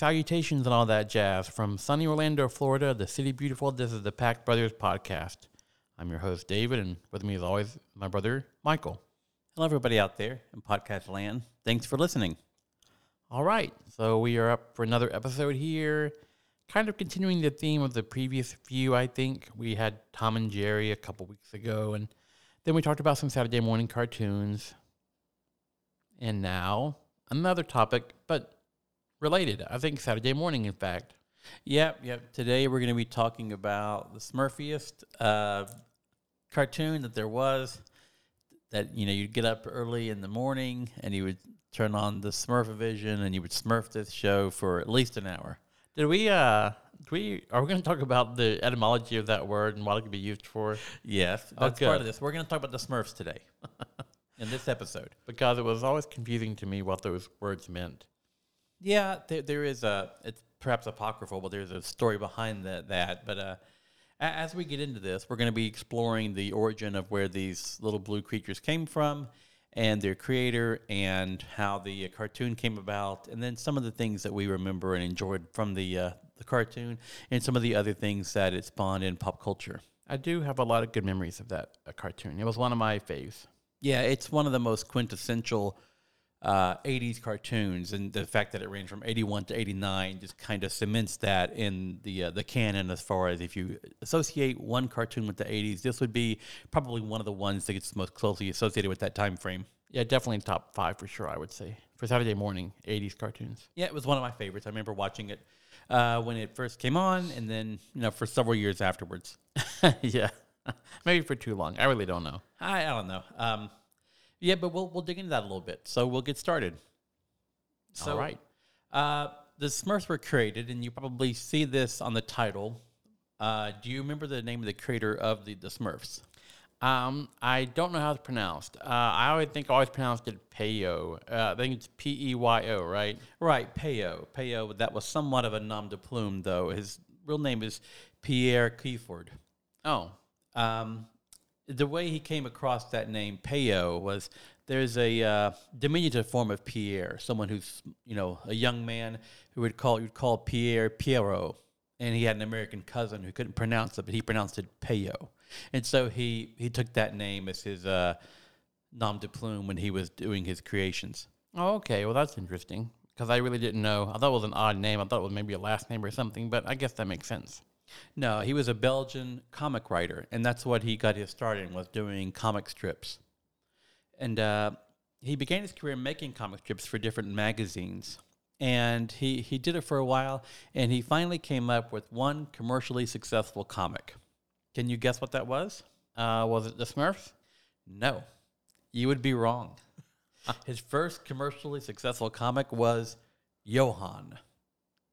Salutations, and all that jazz from sunny Orlando, Florida, the city beautiful. This is the Pack Brothers podcast. I'm your host, David, and with me, as always, my brother, Michael. Hello, everybody out there in podcast land. Thanks for listening. All right, so we are up for another episode here, kind of continuing the theme of the previous few. I think we had Tom and Jerry a couple weeks ago, and then we talked about some Saturday morning cartoons. And now another topic, but related. I think Saturday morning, in fact. Yep, yep. Today we're going to be talking about the Smurfiest uh, cartoon that there was. That you know, you'd get up early in the morning and you would turn on the Smurfavision and you would Smurf this show for at least an hour. Did we? Uh, do we are we going to talk about the etymology of that word and what it could be used for? Yes, Oh, that's part of this. We're going to talk about the Smurfs today in this episode. Because it was always confusing to me what those words meant. Yeah, there, there is a. It's perhaps apocryphal, but there's a story behind that. That, but uh, a- as we get into this, we're going to be exploring the origin of where these little blue creatures came from, and their creator, and how the uh, cartoon came about, and then some of the things that we remember and enjoyed from the uh, the cartoon, and some of the other things that it spawned in pop culture. I do have a lot of good memories of that uh, cartoon. It was one of my faves. Yeah, it's one of the most quintessential uh, 80s cartoons, and the fact that it ran from 81 to 89 just kind of cements that in the uh, the canon. As far as if you associate one cartoon with the 80s, this would be probably one of the ones that gets most closely associated with that time frame. Yeah, definitely top five for sure. I would say for Saturday morning '80s cartoons. Yeah, it was one of my favorites. I remember watching it uh, when it first came on, and then you know for several years afterwards. yeah, maybe for too long. I really don't know. I, I don't know. Um, yeah, but we'll we'll dig into that a little bit. So we'll get started. All right. Uh, the Smurfs were created, and you probably see this on the title. Uh, do you remember the name of the creator of the, the Smurfs? Um, I don't know how it's pronounced. Uh, I always think I always pronounced it Peyo. Uh, I think it's P E Y O, right? Right, Peyo. Peyo, that was somewhat of a nom de plume, though. His real name is Pierre Culliford. Oh, Um, the way he came across that name, Peyo, was there's a uh, diminutive form of Pierre, someone who's you know a young man who would call you'd call Pierre Pierrot, and he had an American cousin who couldn't pronounce it, but he pronounced it Peyo, and so he he took that name as his uh, nom de plume when he was doing his creations. oh, okay. Well, that's interesting because I really didn't know. I thought it was an odd name. I thought it was maybe a last name or something, but I guess that makes sense. No, he was a Belgian comic writer, and that's what he got his start in was doing comic strips. And uh, he began his career making comic strips for different magazines, and he he did it for a while, and he finally came up with one commercially successful comic. Can you guess what that was? Uh, was it the Smurfs? No, you would be wrong. his first commercially successful comic was Johan.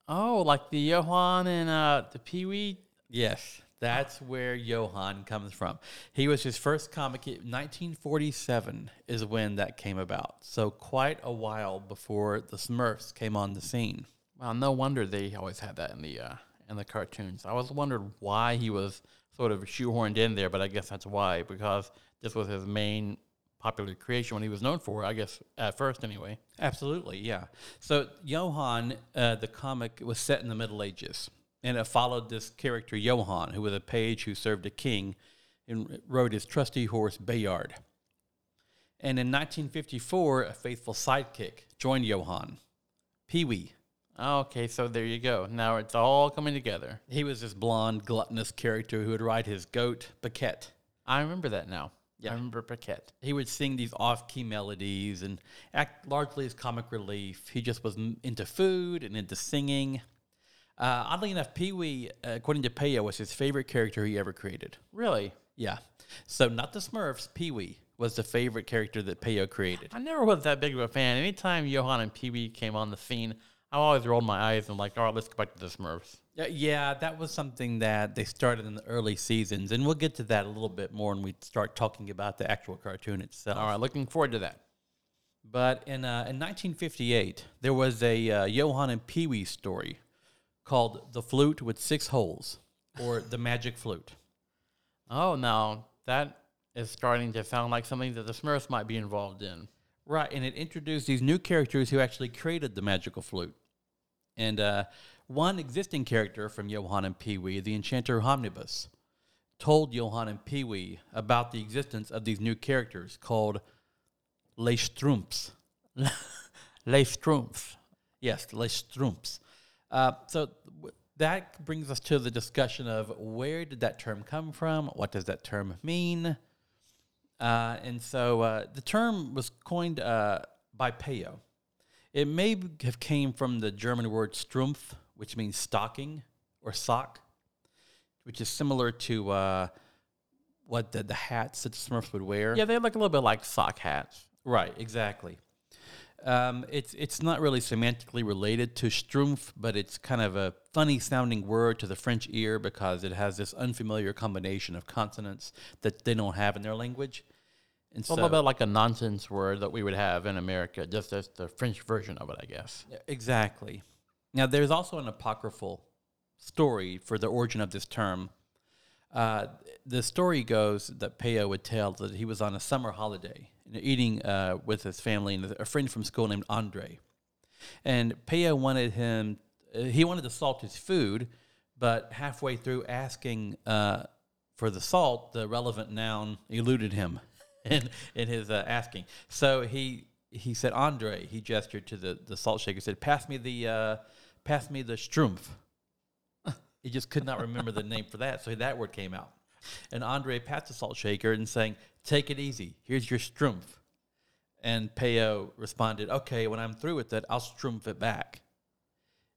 Oh, like the Johan and uh, the Pee Wee. Yes, that's where Johan comes from. He was his first comic. 1947 is when that came about. So quite a while before the Smurfs came on the scene. Well, no wonder they always had that in the uh, in the cartoons. I was wondering why he was sort of shoehorned in there, but I guess that's why because this was his main popular creation, what he was known for. I guess at first, anyway. Absolutely, yeah. So Johan, uh, the comic was set in the Middle Ages, and it followed this character Johan, who was a page who served a king and rode his trusty horse Bayard. And in 1954, a faithful sidekick joined Johan, Pee Wee. Okay, so there you go. Now it's all coming together. He was this blonde, gluttonous character who would ride his goat, Paquette. I remember that now. Yeah. I remember Paquette. He would sing these off key melodies and act largely as comic relief. He just was m- into food and into singing. Uh, oddly enough, Pee Wee, uh, according to Peyo, was his favorite character he ever created. Really? Yeah. So, not the Smurfs, Pee Wee was the favorite character that Peyo created. I never was that big of a fan. Anytime Johan and Pee Wee came on the scene, I always rolled my eyes and like, all right, let's go back to the Smurfs. Uh, yeah, that was something that they started in the early seasons, and we'll get to that a little bit more when we start talking about the actual cartoon itself. All right, looking forward to that. But in, uh, in 1958, there was a uh, Johan and Pee Wee story called The Flute with Six Holes, or The Magic Flute. Oh, now that is starting to sound like something that the Smurfs might be involved in. Right, and it introduced these new characters who actually created the magical flute. And uh, one existing character from Johan and Pee Wee, the Enchanter Homnibus, told Johan and Pee Wee about the existence of these new characters called Les Schtroumpfs. Les Schtroumpfs. Yes, Les Schtroumpfs. Uh, so w- that brings us to the discussion of where did that term come from? What does that term mean? Uh, and so uh, the term was coined uh, by Peyo. It may have came from the German word Strumpf, which means stocking or sock, which is similar to uh, what the, the hats that the Smurfs would wear. Yeah, they look a little bit like sock hats. Right, exactly. Um, it's it's not really semantically related to Strumpf, but it's kind of a funny sounding word to the French ear because it has this unfamiliar combination of consonants that they don't have in their language. And It's a little bit like a nonsense word that we would have in America, just as the French version of it, I guess. Exactly. Now, there's also an apocryphal story for the origin of this term. Uh, the story goes that Peyo would tell that he was on a summer holiday eating uh, with his family and a friend from school named Andre. And Peyo wanted him, uh, he wanted to salt his food, but halfway through asking uh, for the salt, the relevant noun eluded him in, in his uh, asking. So he he said, Andre, he gestured to the, the salt shaker, said, pass me the, uh, pass me the strumpf. he just could not remember the name for that, so that word came out. And Andre passed the salt shaker and saying, take it easy, here's your strumpf. And Peyo responded, okay, when I'm through with it, I'll strumpf it back.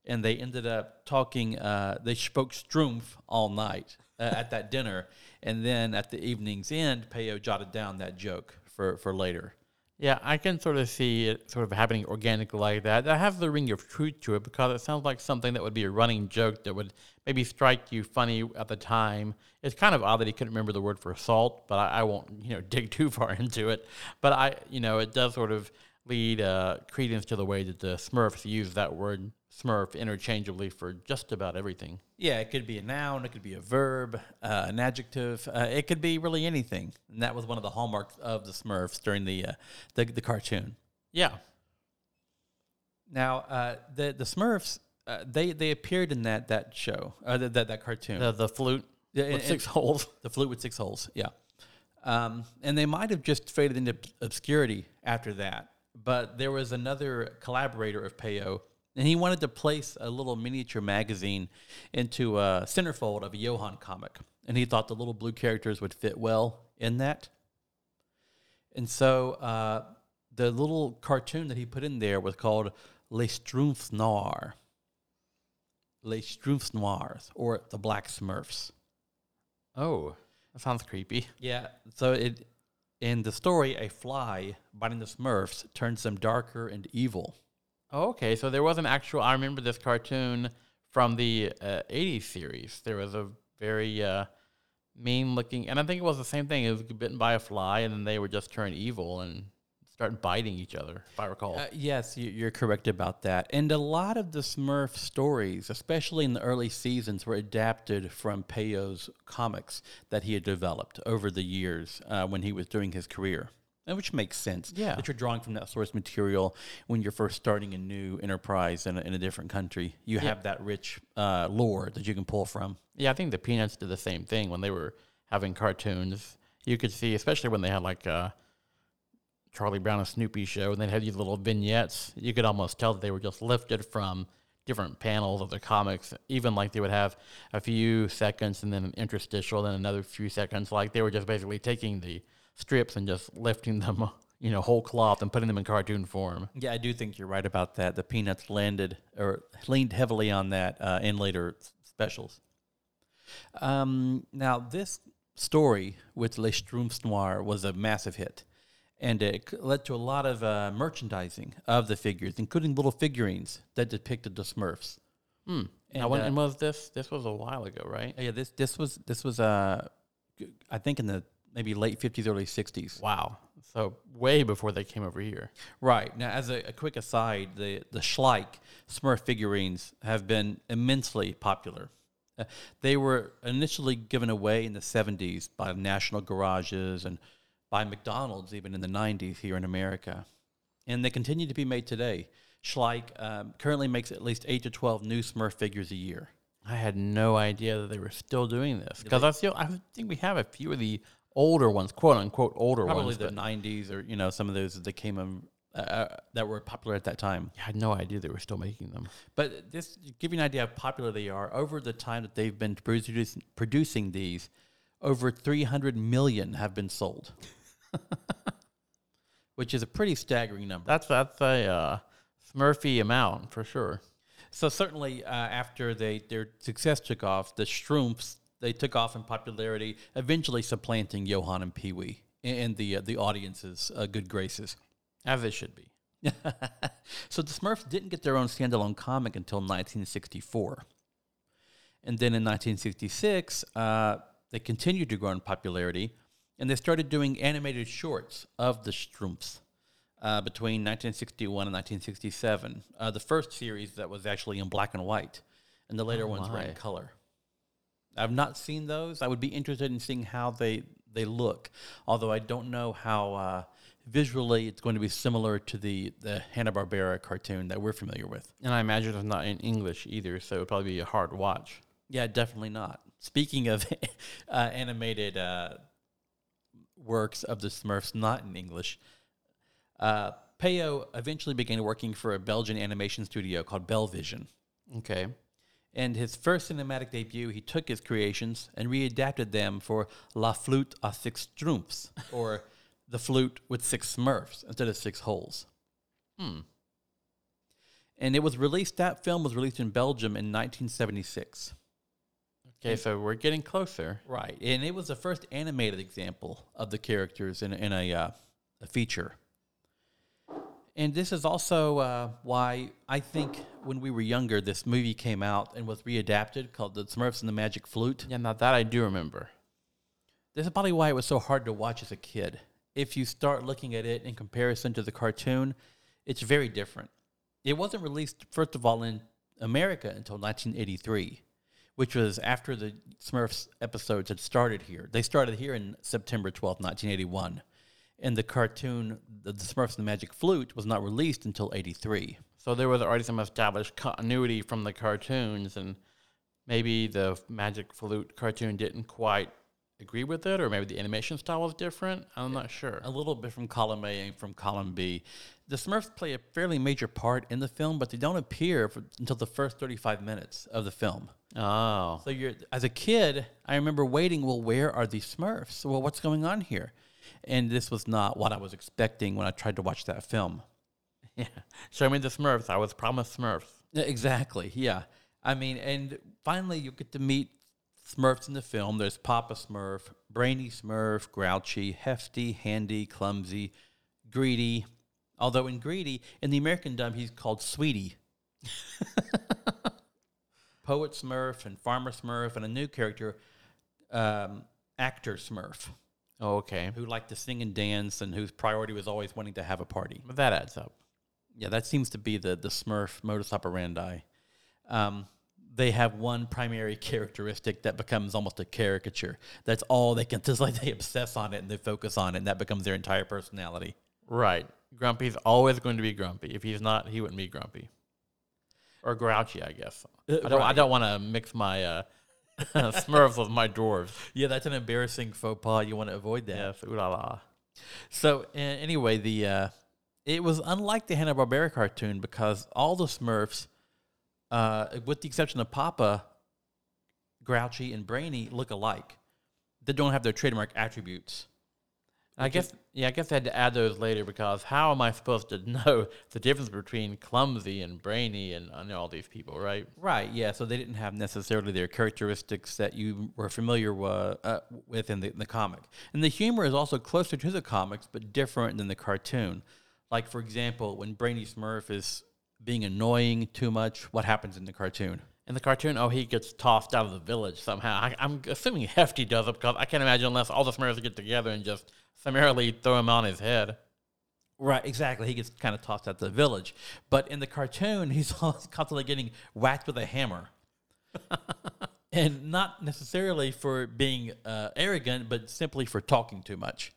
And they ended up talking, uh, they spoke strumpf all night uh, at that dinner. And then at the evening's end, Peyo jotted down that joke for, for later. Yeah, I can sort of see it sort of happening organically like that. That has the ring of truth to it because it sounds like something that would be a running joke that would maybe strike you funny at the time. It's kind of odd that he couldn't remember the word for salt, but I, I won't, you know, dig too far into it. But I, you know, it does sort of lead uh, credence to the way that the Smurfs use that word Smurf interchangeably for just about everything. Yeah, it could be a noun, it could be a verb, uh, an adjective. Uh, it could be really anything. And that was one of the hallmarks of the Smurfs during the uh, the, the cartoon. Yeah. Now, uh, the the Smurfs uh, they they appeared in that that show, uh, that, that that cartoon. The, the flute Yeah, with and- six holes. The flute with six holes, yeah. Um, and they might have just faded into obscurity after that. But there was another collaborator of Peyo, and he wanted to place a little miniature magazine into a centerfold of a Johan comic. And he thought the little blue characters would fit well in that. And so uh, the little cartoon that he put in there was called Les Schtroumpfs Noirs. Les Schtroumpfs Noirs, or the Black Smurfs. Oh, that sounds creepy. Yeah. So it in the story, a fly biting the Smurfs turns them darker and evil. Okay, so there was an actual. I remember this cartoon from the uh, '80s series. There was a very uh, mean-looking, and I think it was the same thing. It was bitten by a fly, and then they would just turn evil and start biting each other. If I recall. Uh, yes, you- you're correct about that. And a lot of the Smurf stories, especially in the early seasons, were adapted from Peyo's comics that he had developed over the years uh, when he was doing his career. Which makes sense. Yeah. That you're drawing from that source material when you're first starting a new enterprise in a, in a different country. You have that rich uh, lore that you can pull from. yeah, I think the Peanuts did the same thing when they were having cartoons. You could see, especially when they had like a Charlie Brown and Snoopy show, and they had these little vignettes. You could almost tell that they were just lifted from different panels of the comics. Even like they would have a few seconds and then an interstitial, then another few seconds. Like they were just basically taking the strips and just lifting them, you know, whole cloth and putting them in cartoon form. Yeah, I do think you're right about that. The Peanuts landed or leaned heavily on that uh, in later specials. Um, now, this story with Les Schtroumpfs Noirs was a massive hit, and it led to a lot of uh, merchandising of the figures, including little figurines that depicted the Smurfs. Hmm. now, And, when, uh, and was this? This was a while ago, right? Yeah, this this was this was uh, I think in the maybe late fifties, early sixties. Wow. So way before they came over here. Right. Now, as a, a quick aside, the, the Schleich Smurf figurines have been immensely popular. Uh, they were initially given away in the 70s by national garages and by McDonald's even in the 90s here in America. And they continue to be made today. Schleich um, currently makes at least eight to twelve new Smurf figures a year. I had no idea that they were still doing this because I feel I think we have a few of the older ones, quote unquote older Probably ones. Probably the but '90s or you know some of those that came um, uh, that were popular at that time. I had no idea they were still making them. But this to give you an idea how popular they are over the time that they've been producing, producing these. Over 300 million have been sold, which is a pretty staggering number. That's that's a uh, Smurfy amount for sure. So certainly, uh, after they their success took off, the Schtroumpfs they took off in popularity, eventually supplanting Johan and Pee Wee in the uh, the audience's uh, good graces. As it should be. so the Smurfs didn't get their own standalone comic until 1964, and then in 1966 uh, they continued to grow in popularity, and they started doing animated shorts of the Schtroumpfs uh, between 1961 and 1967. Uh, the first series that was actually in black and white, and the later Oh, ones were in color. I've not seen those. I would be interested in seeing how they they look, although I don't know how uh, visually it's going to be similar to the the Hanna Barbera cartoon that we're familiar with. And I imagine it's not in English either, so it'd probably be a hard watch. Yeah, definitely not. Speaking of uh, animated uh, works of the Smurfs not in English, uh, Peyo eventually began working for a Belgian animation studio called Belvision. Okay. And his first cinematic debut, he took his creations and readapted them for La Flûte à Six Schtroumpfs, or The Flute with Six Smurfs instead of six holes. Hmm. And it was released, that film was released in Belgium in 1976. Okay, so we're getting closer. Right, and it was the first animated example of the characters in, in a, uh, a feature. And this is also uh, why I think when we were younger, this movie came out and was readapted called The Smurfs and the Magic Flute. Yeah, now that I do remember. This is probably why it was so hard to watch as a kid. If you start looking at it in comparison to the cartoon, it's very different. It wasn't released, first of all, in America until 1983, which was after the Smurfs episodes had started here. They started here in September 12th, 1981. And the cartoon, The the Smurfs and the Magic Flute, was not released until 83. So there was already some established continuity from the cartoons, and maybe the Magic Flute cartoon didn't quite agree with it, or maybe the animation style was different. I'm not sure. a little bit from column A and from column B. The Smurfs play a fairly major part in the film, but they don't appear for, until the first 35 minutes of the film. Oh, So you're as a kid, I remember waiting, well, where are these Smurfs? Well, what's going on here? And this was not what I was expecting when I tried to watch that film. yeah. Show me the Smurfs. I was promised Smurfs. Exactly. Yeah. I mean, and finally you get to meet Smurfs in the film. There's Papa Smurf, Brainy Smurf, Grouchy, Hefty, Handy, Clumsy, Greedy. Although in Greedy, in the American dub, he's called Sweetie. Poet Smurf and Farmer Smurf and a new character, um, Actor Smurf, Oh, okay. who liked to sing and dance and whose priority was always wanting to have a party. But that adds up. Yeah, that seems to be the the Smurf modus operandi. Um, they have one primary characteristic that becomes almost a caricature. That's all they can. Just like they obsess on it and they focus on it, and that becomes their entire personality. Right. Grumpy's always going to be grumpy. If he's not, he wouldn't be grumpy. Or grouchy, I guess. Uh, I don't. I right. don't want to mix my uh, Smurfs with my dwarves. Yeah, that's an embarrassing faux pas. You want to avoid that. Yes. Ooh la la. So a- anyway, the uh, it was unlike the Hanna Barbera cartoon because all the Smurfs, uh, with the exception of Papa, Grouchy, and Brainy, look alike. They don't have their trademark attributes. I guess. Yeah. I guess I had to add those later because how am I supposed to know the difference between clumsy and brainy and I know all these people, right? Right. Yeah. So they didn't have necessarily their characteristics that you were familiar wa- uh, with in the, in the comic. And the humor is also closer to the comics, but different than the cartoon. Like for example, when Brainy Smurf is being annoying too much, what happens in the cartoon? In the cartoon, oh, he gets tossed out of the village somehow. I, I'm assuming Hefty does it because I can't imagine unless all the Smurfs get together and just summarily throw him on his head. Right, exactly. He gets kind of tossed out of the village. But in the cartoon, he's constantly getting whacked with a hammer. and not necessarily for being uh, arrogant, but simply for talking too much.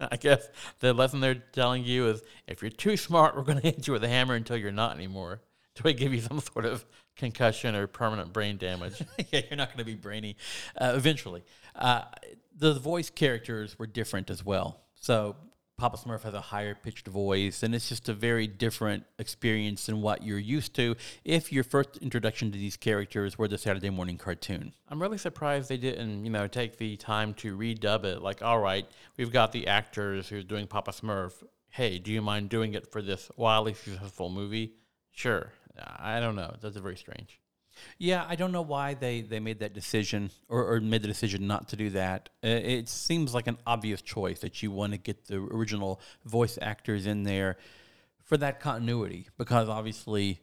I guess the lesson they're telling you is if you're too smart, we're going to hit you with a hammer until you're not anymore. Do we give you some sort of concussion or permanent brain damage? yeah, you're not going to be brainy uh, eventually. Uh, the voice characters were different as well. So Papa Smurf has a higher pitched voice, and it's just a very different experience than what you're used to if your first introduction to these characters were the Saturday morning cartoon. I'm really surprised they didn't, you know, take the time to redub it. Like, all right, we've got the actors who's doing Papa Smurf. Hey, do you mind doing it for this wildly successful movie? Sure. I don't know. That's very strange. Yeah, I don't know why they, they made that decision or, or made the decision not to do that. Uh, it seems like an obvious choice that you want to get the original voice actors in there for that continuity because obviously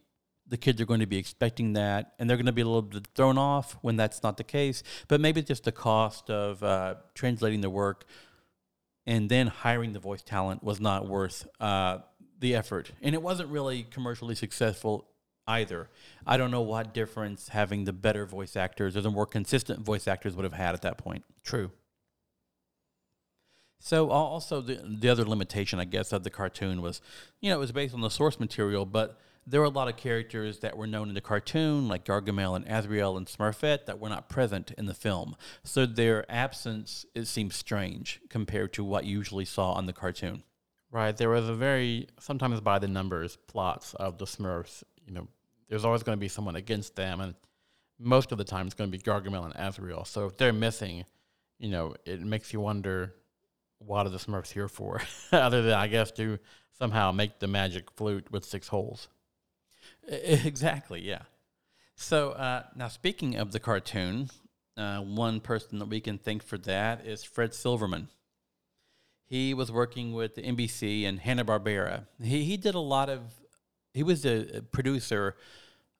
the kids are going to be expecting that and they're going to be a little bit thrown off when that's not the case. But maybe just the cost of uh, translating the work and then hiring the voice talent was not worth uh, the effort. And it wasn't really commercially successful either. I don't know what difference having the better voice actors or the more consistent voice actors would have had at that point. True. So also the the other limitation, I guess, of the cartoon was, you know, it was based on the source material, but there were a lot of characters that were known in the cartoon, like Gargamel and Azrael and Smurfette, that were not present in the film. So their absence it seems strange compared to what you usually saw on the cartoon. Right. There was a very sometimes by the numbers plots of the Smurfs. You know, there's always going to be someone against them, and most of the time it's going to be Gargamel and Azrael. So if they're missing, you know, it makes you wonder what are the Smurfs here for, other than I guess to somehow make the magic flute with six holes. Exactly. Yeah. So uh, now, speaking of the cartoon, uh, one person that we can thank for that is Fred Silverman. He was working with NBC and Hanna Barbera. He he did a lot of. He was a producer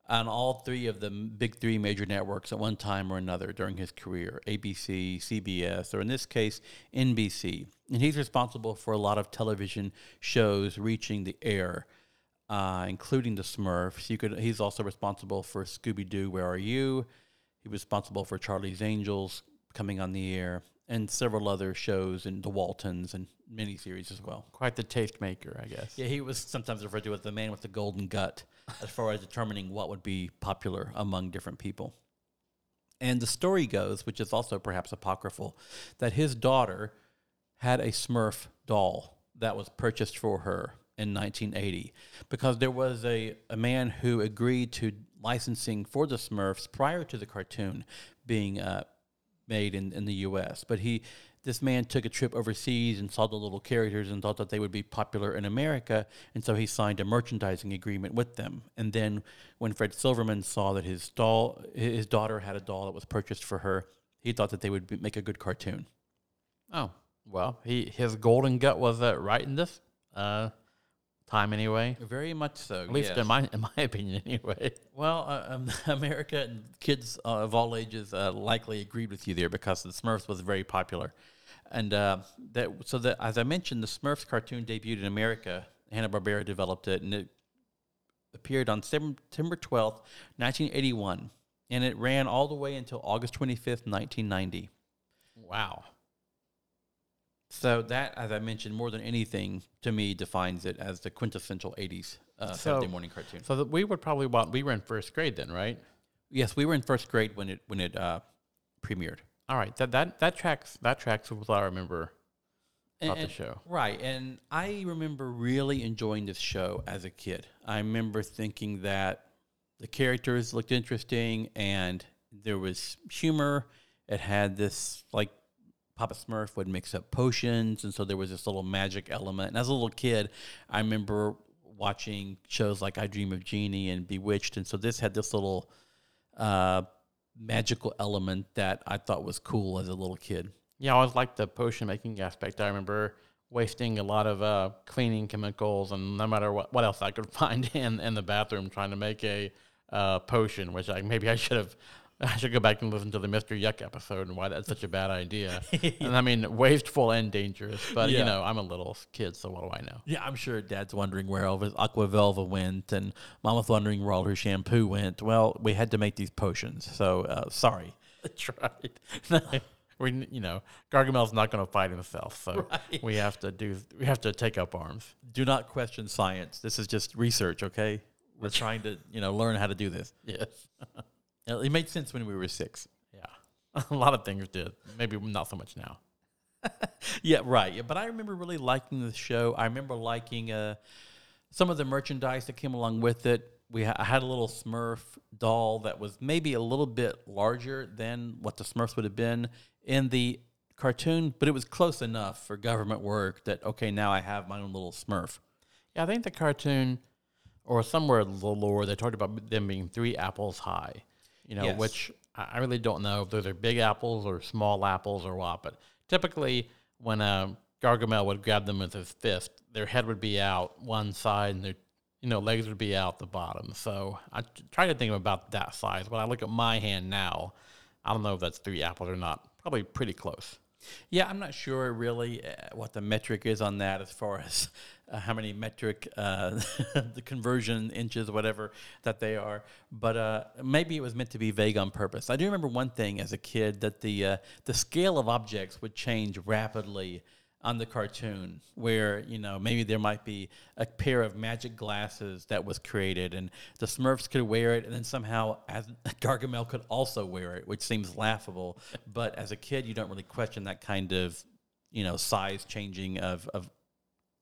on all three of the big three major networks at one time or another during his career ABC, CBS, or in this case, NBC. And he's responsible for a lot of television shows reaching the air, uh, including the Smurfs. You could, he's also responsible for Scooby Doo, Where Are You? He was responsible for Charlie's Angels coming on the air and several other shows and the Waltons and miniseries as well. Quite the tastemaker, I guess. Yeah, he was sometimes referred to as the man with the golden gut as far as determining what would be popular among different people. And the story goes, which is also perhaps apocryphal, that his daughter had a Smurf doll that was purchased for her in 1980 because there was a, a man who agreed to licensing for the Smurfs prior to the cartoon being uh, made in, in the U.S. But he, this man took a trip overseas and saw the little characters and thought that they would be popular in America, and so he signed a merchandising agreement with them. And then when Fred Silverman saw that his doll, his daughter had a doll that was purchased for her, he thought that they would be, make a good cartoon. Oh well, he his golden gut was uh, right in this uh, time anyway. Very much so. At least yes. in my in my opinion, anyway. Well, uh, um, America and kids uh, of all ages uh, likely agreed with you there because the Smurfs was very popular, and uh, that so that as I mentioned, the Smurfs cartoon debuted in America. Hanna Barbera developed it, and it appeared on September twelfth, nineteen eighty one, and it ran all the way until August twenty fifth, nineteen ninety. Wow. So that, as I mentioned, more than anything to me defines it as the quintessential '80s uh, So- Saturday morning cartoon. So that we would probably want we were in first grade then, right? Yes, we were in first grade when it when it uh, premiered. All right. That that that tracks that tracks with what I remember about And- the show. Right. And I remember really enjoying this show as a kid. I remember thinking that the characters looked interesting and there was humor. It had this, like, Papa Smurf would mix up potions. And so there was this little magic element. And as a little kid, I remember watching shows like I Dream of Jeannie and Bewitched. And so this had this little uh, magical element that I thought was cool as a little kid. Yeah, I always liked the potion making aspect. I remember wasting a lot of uh, cleaning chemicals and no matter what, what else I could find in, in the bathroom trying to make a uh, potion, which I maybe I should have. I should go back and listen to the Mr. Yuck episode and why that's such a bad idea. and I mean, wasteful and dangerous. But Yeah. you know, I'm a little kid, so what do I know? Yeah, I'm sure Dad's wondering where all his Aqua Velva went, and Mama's wondering where all her shampoo went. Well, we had to make these potions, so uh, sorry. That's right. we you know Gargamel's not going to fight himself, so Right. we have to do we have to take up arms. Do not question science. This is just research, okay? We're trying to, you know, learn how to do this. Yes, It made sense when we were six. yeah, a lot of things did. Maybe not so much now. Yeah, right. Yeah, but I remember really liking the show. I remember liking uh, some of the merchandise that came along with it. We ha- I had a little Smurf doll that was maybe a little bit larger than what the Smurfs would have been in the cartoon, but it was close enough for government work that okay, now I have my own little Smurf. Yeah, I think the cartoon, or somewhere in the lore, they talked about them being three apples high. You know, Yes. which I really don't know if those are big apples or small apples or what. But typically, when uh, Gargamel would grab them with his fist, their head would be out one side and their you know legs would be out the bottom. So I try to think about that size. When I look at my hand now, I don't know if that's three apples or not. Probably pretty close. Yeah, I'm not sure really uh, what the metric is on that as far as uh, how many metric uh, the conversion inches, whatever that they are. But uh, maybe it was meant to be vague on purpose. I do remember one thing as a kid that the uh, the scale of objects would change rapidly on the cartoon where you know maybe there might be a pair of magic glasses that was created and the smurfs could wear it and then somehow as gargamel could also wear it which seems laughable but as a kid you don't really question that kind of you know size changing of, of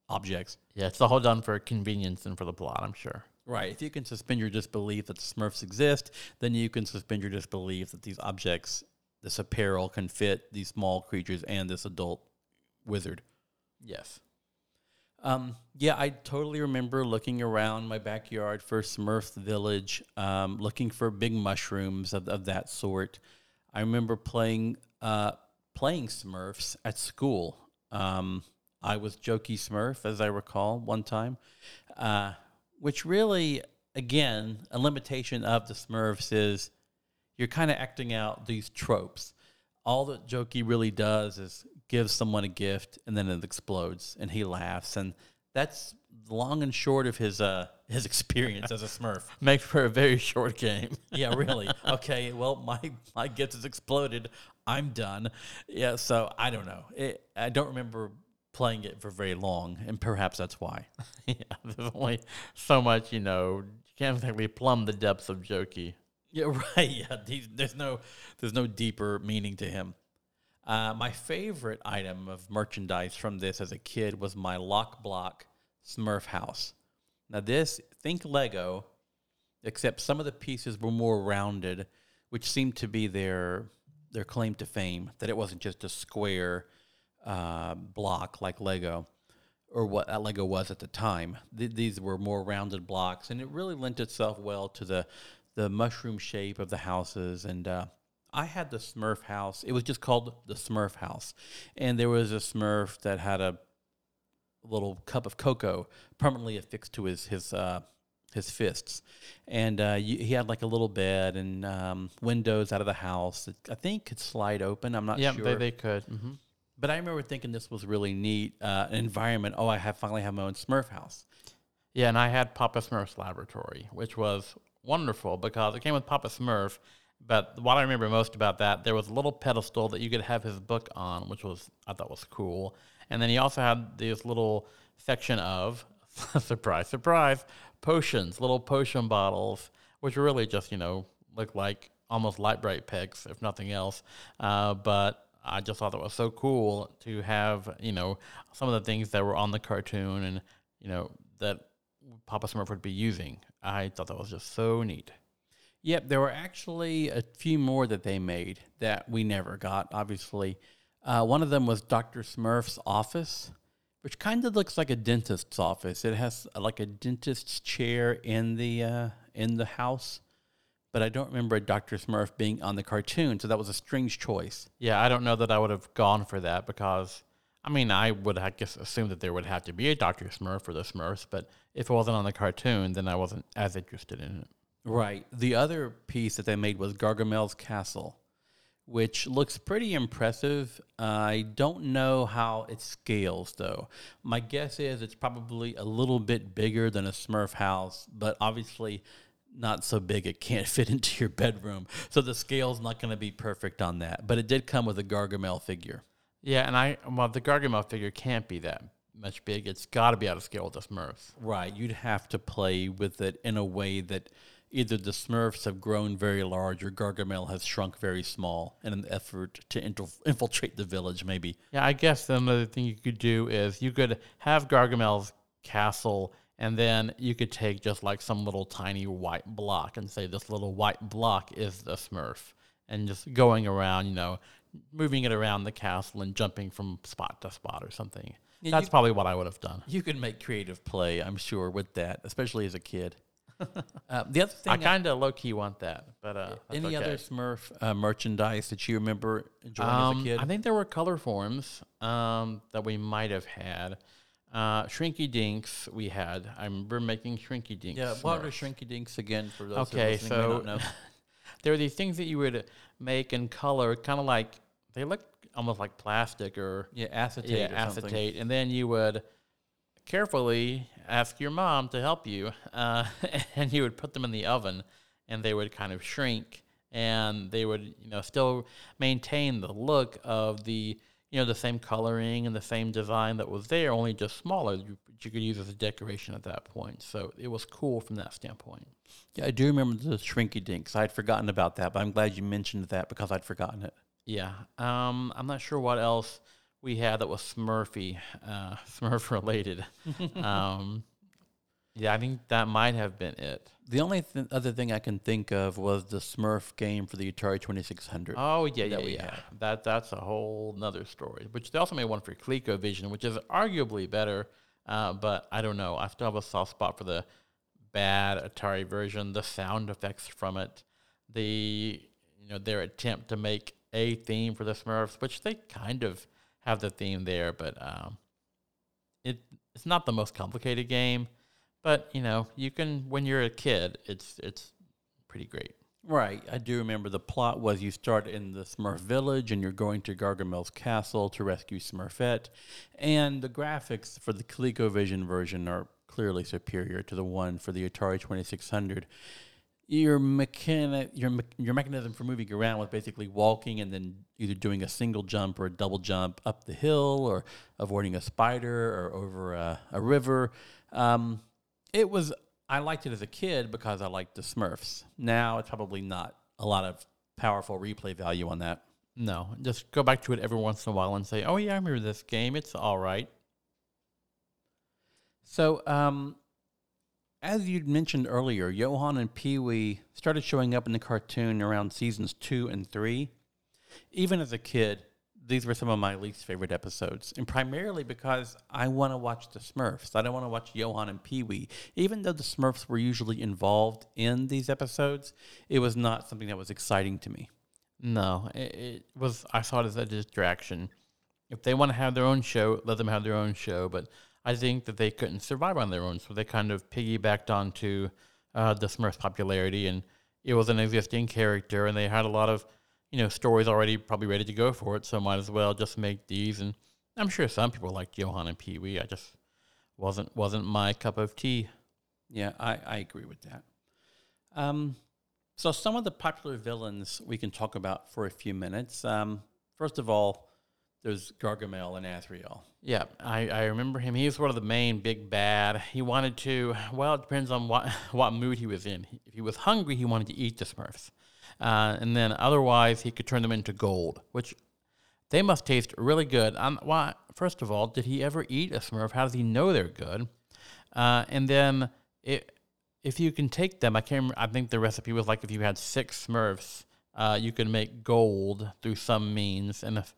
objects Yeah, it's all done for convenience and for the plot. I'm sure. right if you can suspend your disbelief that the smurfs exist then you can suspend your disbelief that these objects this apparel can fit these small creatures and this adult wizard Yes. Um, yeah, I totally remember looking around my backyard for Smurf Village, um, looking for big mushrooms of, of that sort. I remember playing uh, playing Smurfs at school. Um, I was Jokey Smurf, as I recall, one time, uh, which really, again, a limitation of the Smurfs is you're kind of acting out these tropes. All that Jokey really does is gives someone a gift and then it explodes and he laughs and that's long and short of his uh his experience as a Smurf. Makes for a very short game. Yeah, really. Okay, well my my gift has exploded. I'm done. Yeah, so I don't know. It, I don't remember playing it for very long and perhaps that's why. yeah, there's only so much, you know. You can't exactly plumb the depths of Jokey. Yeah, right. Yeah, there's no there's no deeper meaning to him. Uh, my favorite item of merchandise from this as a kid was my lock block Smurf house. Now this think Lego, except some of the pieces were more rounded, which seemed to be their their claim to fame. That it wasn't just a square uh, block like Lego, or what uh, Lego was at the time. Th- these were more rounded blocks, and it really lent itself well to the the mushroom shape of the houses. And uh, I had the Smurf house. It was just called the Smurf house, and there was a Smurf that had a little cup of cocoa permanently affixed to his his uh, his fists, and uh, you, he had like a little bed and um, windows out of the house that I think could slide open. I'm not Yeah, sure. they, they could. hmm But I remember thinking this was really neat uh, environment. Oh, I have finally have my own Smurf house. Yeah, and I had Papa Smurf's laboratory, which was wonderful because it came with Papa Smurf. But what I remember most about that, there was a little pedestal that you could have his book on, which was I thought was cool. And then he also had this little section of surprise, surprise, potions, little potion bottles, which really just you know look like almost Lite-Brite pegs, if nothing else. Uh, but I just thought that was so cool to have you know some of the things that were on the cartoon and you know that Papa Smurf would be using. I thought that was just so neat. Yep, there were actually a few more that they made that we never got, obviously. Uh, one of them was Dr. Smurf's office, which kind of looks like a dentist's office. It has uh, like a dentist's chair in the uh, in the house, but I don't remember Dr. Smurf being on the cartoon, so that was a strange choice. Yeah, I don't know that I would have gone for that because I mean I would I guess assume that there would have to be a Dr. Smurf for the Smurfs, but if it wasn't on the cartoon, then I wasn't as interested in it. Right. The other piece that they made was Gargamel's Castle, which looks pretty impressive. I don't know how it scales, though. My guess is it's probably a little bit bigger than a Smurf house, but obviously not so big it can't fit into your bedroom. So the scale's not going to be perfect on that. But it did come with a Gargamel figure. Yeah, and I well the Gargamel figure can't be that much big. It's got to be out of scale with the Smurfs. Right. You'd have to play with it in a way that either the Smurfs have grown very large or Gargamel has shrunk very small in an effort to infiltrate the village, maybe. Yeah, I guess another thing you could do is you could have Gargamel's castle and then you could take just like some little tiny white block and say this little white block is the Smurf and just going around, you know, moving it around the castle and jumping from spot to spot or something. Yeah, That's you- probably what I would have done. You can make creative play, I'm sure, with that, especially as a kid. uh, the other thing, I kind of low key want that, but uh, any okay. other Smurf uh, merchandise that you remember enjoying Um, as a kid? I think there were Colorforms um, that we might have had. Uh, Shrinky Dinks, we had. I remember making Shrinky Dinks. yeah, what are Smurfs. Shrinky Dinks again for those Okay, who are listening may not so know? there were these things that you would make in color, kind of like they look almost like plastic or Yeah, acetate yeah, or something. acetate, and then you would carefully ask your mom to help you, uh, and you would put them in the oven, and they would kind of shrink, and they would you know still maintain the look of the you know the same coloring and the same design that was there, only just smaller. You, you could use as a decoration at that point, so it was cool from that standpoint. Yeah, I do remember the Shrinky Dinks. I'd forgotten about that, but I'm glad you mentioned that because I'd forgotten it. Yeah. Um, I'm not sure what else we had that was Smurfy, uh, Smurf related. um, yeah, I think that might have been it. The only th- other thing I can think of was the Smurf game for the Atari 2600. Oh yeah, yeah, yeah. had. That that's a whole nother story. Which they also made one for ColecoVision, which is arguably better. Uh, but I don't know. I still have a soft spot for the bad Atari version. The sound effects from it, the you know their attempt to make a theme for the Smurfs, which they kind of have the theme there, but um, it it's not the most complicated game. But you know, you can when you're a kid, it's it's pretty great. Right. I do remember the plot was you start in the Smurf village and you're going to Gargamel's castle to rescue Smurfette. And the graphics for the ColecoVision version are clearly superior to the one for the Atari 2600. Your mechanic, your your mechanism for moving around was basically walking and then either doing a single jump or a double jump up the hill or avoiding a spider or over a, a river. Um, it was I liked it as a kid because I liked the Smurfs. Now it's probably not a lot of powerful replay value on that. No, just go back to it every once in a while and say, "Oh yeah, I remember this game. It's all right." So, um, as you'd mentioned earlier, Johan and Pee Wee started showing up in the cartoon around seasons two and three. Even as a kid, these were some of my least favorite episodes, and primarily because I want to watch the Smurfs. I don't want to watch Johan and Pee Wee. Even though the Smurfs were usually involved in these episodes, it was not something that was exciting to me. No, it, it was. I saw it as a distraction. If they want to have their own show, let them have their own show. But I think that they couldn't survive on their own, so they kind of piggybacked onto uh, the Smurfs' popularity, and it was an existing character, and they had a lot of you know stories already probably ready to go for it. So might as well just make these. And I'm sure some people liked Johan and Pee Wee. I just wasn't wasn't my cup of tea. Yeah, I, I agree with that. Um, so some of the popular villains we can talk about for a few minutes. Um, first of all, there's Gargamel and Azrael. Yeah, I, I remember him. He was one of the main big bad. He wanted to, well, it depends on what, what mood he was in. If he was hungry, he wanted to eat the Smurfs. Uh, and then otherwise, he could turn them into gold, which they must taste really good. Um, why, first of all, did he ever eat a Smurf? How does he know they're good? Uh, and then it, if you can take them, I can't remember, I think the recipe was like if you had six Smurfs, uh, you could make gold through some means. And if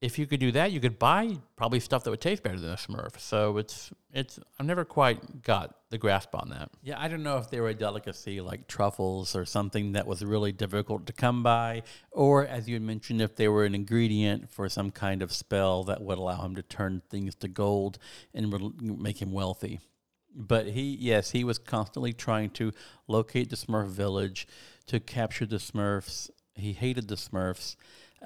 if you could do that, you could buy probably stuff that would taste better than a Smurf. So it's it's I've never quite got the grasp on that. Yeah, I don't know if they were a delicacy like truffles or something that was really difficult to come by, or as you had mentioned, if they were an ingredient for some kind of spell that would allow him to turn things to gold and make him wealthy. But he, yes, he was constantly trying to locate the Smurf village to capture the Smurfs. He hated the Smurfs,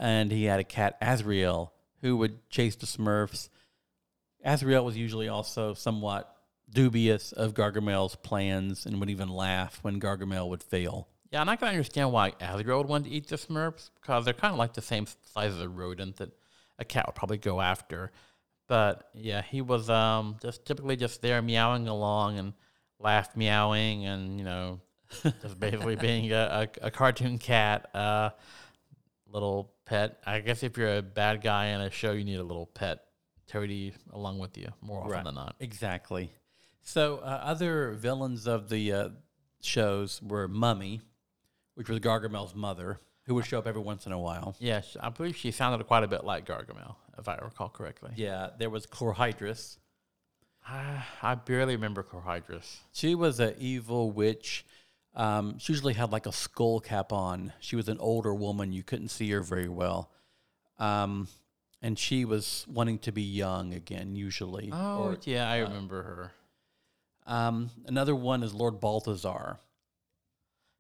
and he had a cat, Azrael, who would chase the Smurfs. Azrael was usually also somewhat dubious of Gargamel's plans and would even laugh when Gargamel would fail. Yeah, and I can understand why Azrael would want to eat the Smurfs because they're kind of like the same size as a rodent that a cat would probably go after. But yeah, he was um, just typically just there meowing along and laugh meowing and you know just basically being a, a, a cartoon cat, uh, little pet. I guess if you're a bad guy in a show, you need a little pet toady along with you more often Right. than not. Exactly. So uh, other villains of the uh, shows were Mummy, which was Gargamel's mother, who would show up every once in a while. Yes, I believe she sounded quite a bit like Gargamel, if I recall correctly. Yeah, there was Chlorhydris. I, I barely remember Chlorhydris. She was an evil witch. Um, she usually had like a skull cap on. She was an older woman. You couldn't see her very well. Um, and she was wanting to be young again, usually. Oh, Or, yeah, I remember her. um, another one is Lord Balthazar.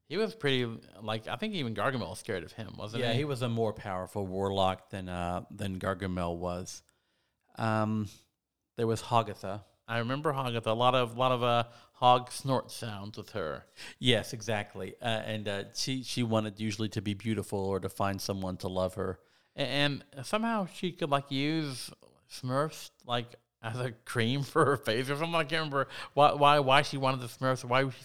He was pretty, like, I think even Gargamel was scared of him, wasn't Yeah, he? Yeah, he was a more powerful warlock than uh, than Gargamel was. Um, there was Hogatha. I remember Hogatha, a lot of, lot of uh, hog snort sounds with her. Yes, exactly. Uh, and uh, she she wanted usually to be beautiful or to find someone to love her. A- And somehow she could, like, use Smurfs, like, as a cream for her face or something. I can't remember why, why, why she wanted the Smurfs, why was she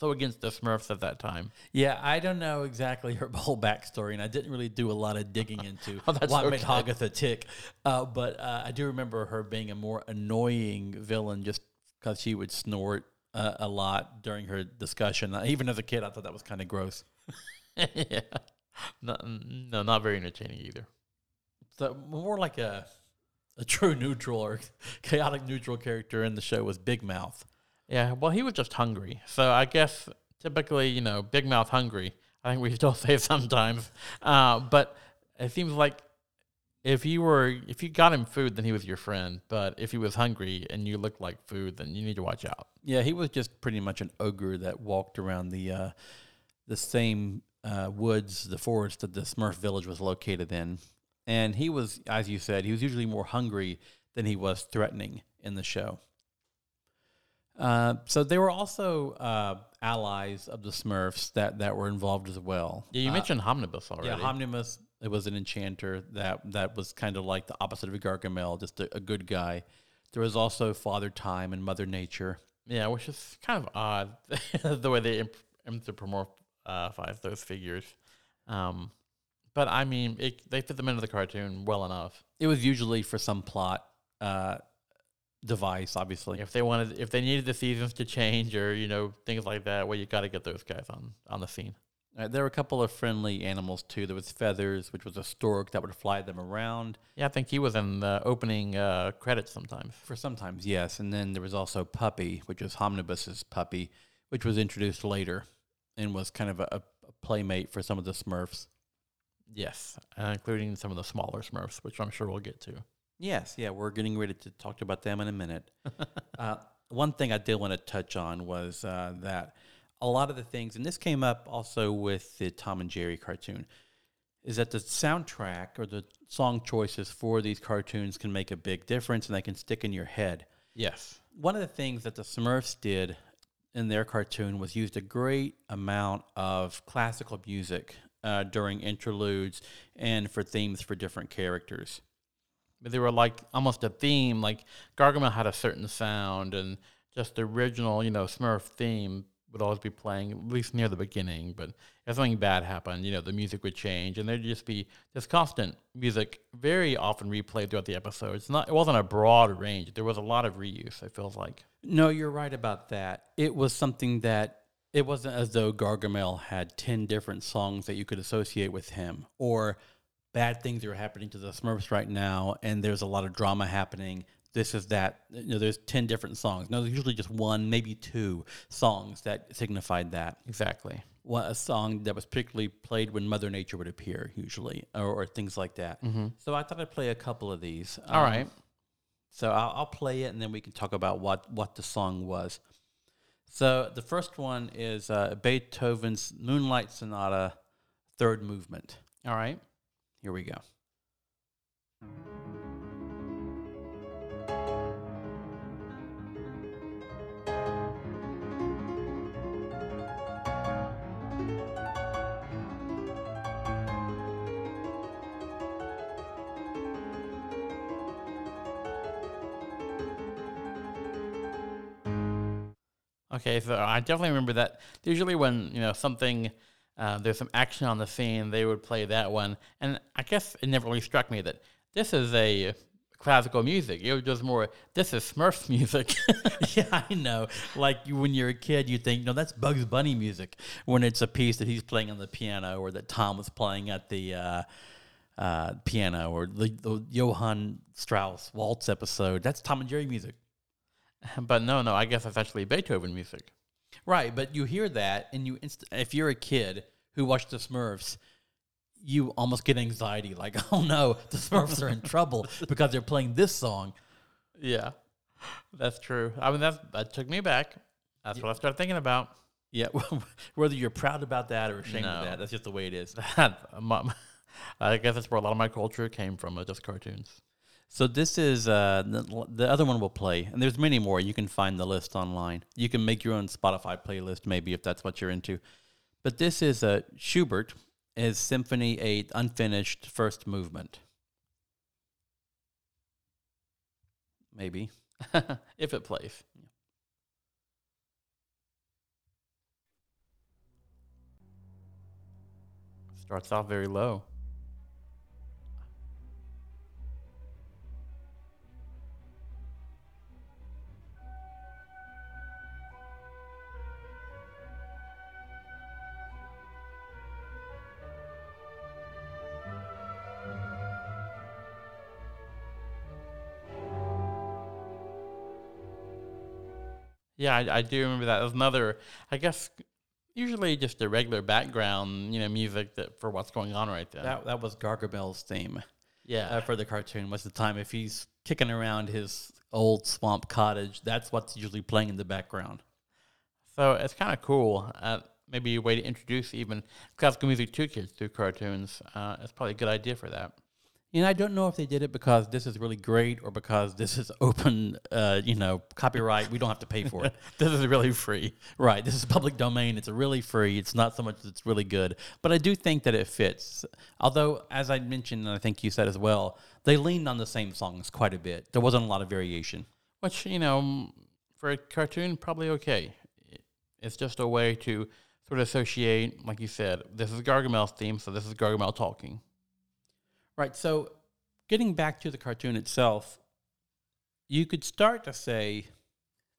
so against the Smurfs at that time. Yeah, I don't know exactly her whole backstory, and I didn't really do a lot of digging into Oh, what made okay. Hogatha tick. Uh, but uh, I do remember her being a more annoying villain just because she would snort uh, a lot during her discussion. Uh, Even as a kid, I thought that was kind of gross. yeah. No, no, not very entertaining either. So more like a a true neutral or chaotic neutral character in the show was Big Mouth. Yeah, well, he was just hungry. So I guess typically, you know, big mouth hungry. I think we still say sometimes. Uh, but it seems like if you were, if you got him food, then he was your friend. But if he was hungry and you looked like food, then you need to watch out. Yeah, he was just pretty much an ogre that walked around the uh, the same uh, woods, the forest that the Smurf village was located in. And he was, as you said, he was usually more hungry than he was threatening in the show. Uh, so they were also uh, allies of the Smurfs that, that were involved as well. Yeah, you Uh, mentioned Homnibus already. yeah, Homnibus it was an enchanter that that was kind of like the opposite of Gargamel, just a, a good guy. There was also Father Time and Mother Nature. Yeah, which is kind of odd the way they anthropomorphize those figures. Um, but I mean, it, they fit them into the cartoon well enough. It was usually for some plot uh, device, obviously. If they wanted, if they needed the seasons to change or you know things like that, well, you got to get those guys on on the scene. Uh, there were a couple of friendly animals too. There was Feathers, which was a stork that would fly them around. Yeah, I think he was in the opening uh, credits sometimes. For sometimes, yes. And then there was also Puppy, which was Homnibus's puppy, which was introduced later and was kind of a, a playmate for some of the Smurfs. Yes, uh, including some of the smaller Smurfs, which I'm sure we'll get to. Yes, yeah, we're getting ready to talk about them in a minute. uh, one thing I did want to touch on was uh, that a lot of the things, and this came up also with the Tom and Jerry cartoon, is that the soundtrack or the song choices for these cartoons can make a big difference and they can stick in your head. Yes. One of the things that the Smurfs did in their cartoon was used a great amount of classical music uh, during interludes and for themes for different characters. But they were like almost a theme. Like Gargamel had a certain sound, and just the original, you know, Smurf theme would always be playing at least near the beginning. But if something bad happened, you know, the music would change, and there'd just be this constant music, very often replayed throughout the episodes. Not, it wasn't a broad range. There was a lot of reuse. It feels like. No, you're right about that. It was something that it wasn't as though Gargamel had 10 different songs that you could associate with him or bad things are happening to the Smurfs right now and there's a lot of drama happening. This is that. You know, there's 10 different songs. No, there's usually just one, maybe two songs that signified that. Exactly. One, a song that was particularly played when Mother Nature would appear, usually, or, or things like that. So I thought I'd play a couple of these. All Um, right. so I'll, I'll play it and then we can talk about what, what the song was. So the first one is uh, Beethoven's Moonlight Sonata, third movement. All right. Here we go. Okay, so I definitely remember that. Usually, when you know something uh, there's some action on the scene, they would play that one, and I guess it never really struck me that this is a classical music. It was just more, this is Smurfs music. yeah, I know. Like when you're a kid, you think, no, that's Bugs Bunny music. When it's a piece that he's playing on the piano or that Tom was playing at the uh, uh, piano or the, the Johann Strauss waltz episode, that's Tom and Jerry music. but no, no, I guess that's actually Beethoven music. Right, but you hear that, and you inst- if you're a kid who watched the Smurfs, you almost get anxiety, like, oh no, the Smurfs are in trouble because they're playing this song. Yeah, that's true. I mean, that that took me back. That's what I started thinking about. Yeah, whether you're proud about that or ashamed No. of that, that's just the way it is. I guess that's where a lot of my culture came from, uh, just cartoons. So this is uh, the, the other one we'll play, and there's many more. You can find the list online. You can make your own Spotify playlist, maybe if that's what you're into. But this is uh, Schubert, his Symphony Eight, unfinished first movement. Maybe. if it plays. Starts off very low. Yeah, I, I do remember that. There's another, I guess, usually just a regular background, you know, music that for what's going on right there. That that was Gargamel's theme yeah, uh, for the cartoon. Most of the time, if he's kicking around his old swamp cottage, that's what's usually playing in the background. so it's kind of cool. Uh, maybe a way to introduce even classical music to kids through cartoons. Uh, it's probably a good idea for that. Know, I don't know if they did it because this is really great or because this is open, uh, you know, copyright. We don't have to pay for it. This is really free. right. This is public domain. It's really free. It's not so much that it's really good. But I do think that it fits. Although, as I mentioned, and I think you said as well, they leaned on the same songs quite a bit. There wasn't a lot of variation. Which, you know, for a cartoon, probably okay. It's just a way to sort of associate, like you said, this is Gargamel's theme, so this is Gargamel talking. Right. So, getting back to the cartoon itself, you could start to say,